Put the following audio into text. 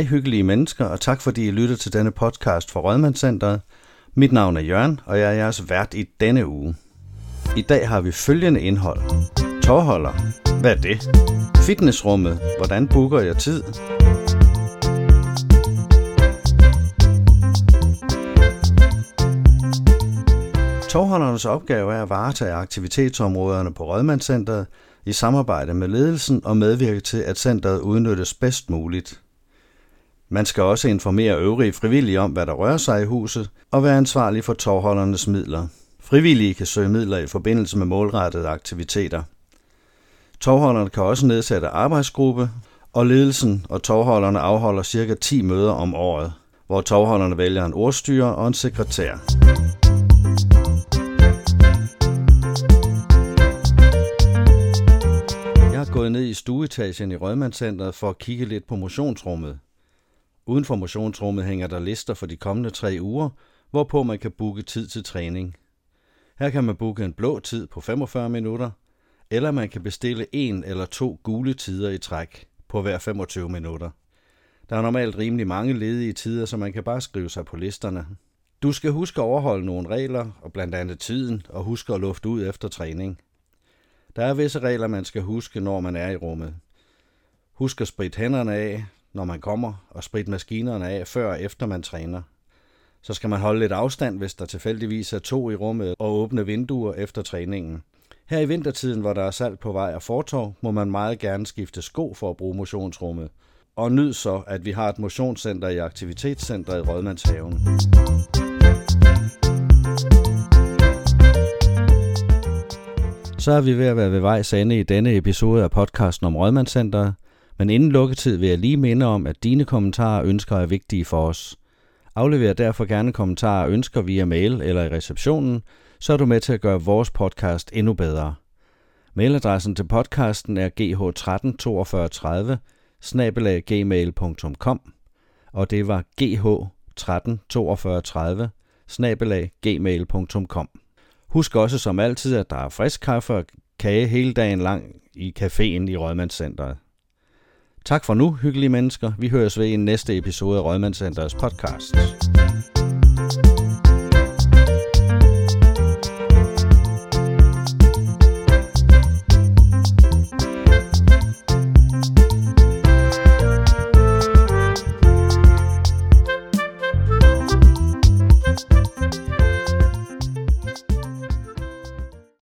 Hej hyggelige mennesker, og tak fordi I lytter til denne podcast fra Rødmandscenteret. Mit navn er Jørgen, og jeg er jeres vært i denne uge. I dag har vi følgende indhold. Tårholder. Hvad er det? Fitnessrummet. Hvordan booker jeg tid? Tovholdernes opgave er at varetage aktivitetsområderne på Rødmandscenteret i samarbejde med ledelsen og medvirke til, at centret udnyttes bedst muligt. Man skal også informere øvrige frivillige om, hvad der rører sig i huset, og være ansvarlig for tovholdernes midler. Frivillige kan søge midler i forbindelse med målrettede aktiviteter. Tovholderne kan også nedsætte arbejdsgruppe, og ledelsen og tovholderne afholder ca. 10 møder om året, hvor tovholderne vælger en ordstyrer og en sekretær. Jeg er gået ned i stueetagen i Rødmandscenteret for at kigge lidt på motionsrummet. Uden for motionsrummet hænger der lister for de kommende tre uger, hvorpå man kan booke tid til træning. Her kan man booke en blå tid på 45 minutter, eller man kan bestille en eller to gule tider i træk på hver 25 minutter. Der er normalt rimelig mange ledige tider, så man kan bare skrive sig på listerne. Du skal huske at overholde nogle regler, og blandt andet tiden, og huske at lufte ud efter træning. Der er visse regler, man skal huske, når man er i rummet. Husk at spritte hænderne af, når man kommer, og spritte maskinerne af, før og efter man træner. Så skal man holde lidt afstand, hvis der tilfældigvis er to i rummet, og åbne vinduer efter træningen. Her i vintertiden, hvor der er salt på vej og fortov, må man meget gerne skifte sko for at bruge motionsrummet. Og nyd så, at vi har et motionscenter i Aktivitetscentret i Rødmandshaven. Så er vi ved at være ved vejs ende i denne episode af podcasten om Rødmandscenteret, men inden lukketid vil jeg lige minde om, at dine kommentarer og ønsker er vigtige for os. Aflever derfor gerne kommentarer og ønsker via mail eller i receptionen, så er du med til at gøre vores podcast endnu bedre. Mailadressen til podcasten er gh134230 gmail.com og det var gh134230 gmail.com. Husk også som altid, at der er frisk kaffe og kage hele dagen lang i caféen i Rødmandscenteret. Tak for nu, hyggelige mennesker. Vi høres ved i næste episode af Rødmandscenterets podcast.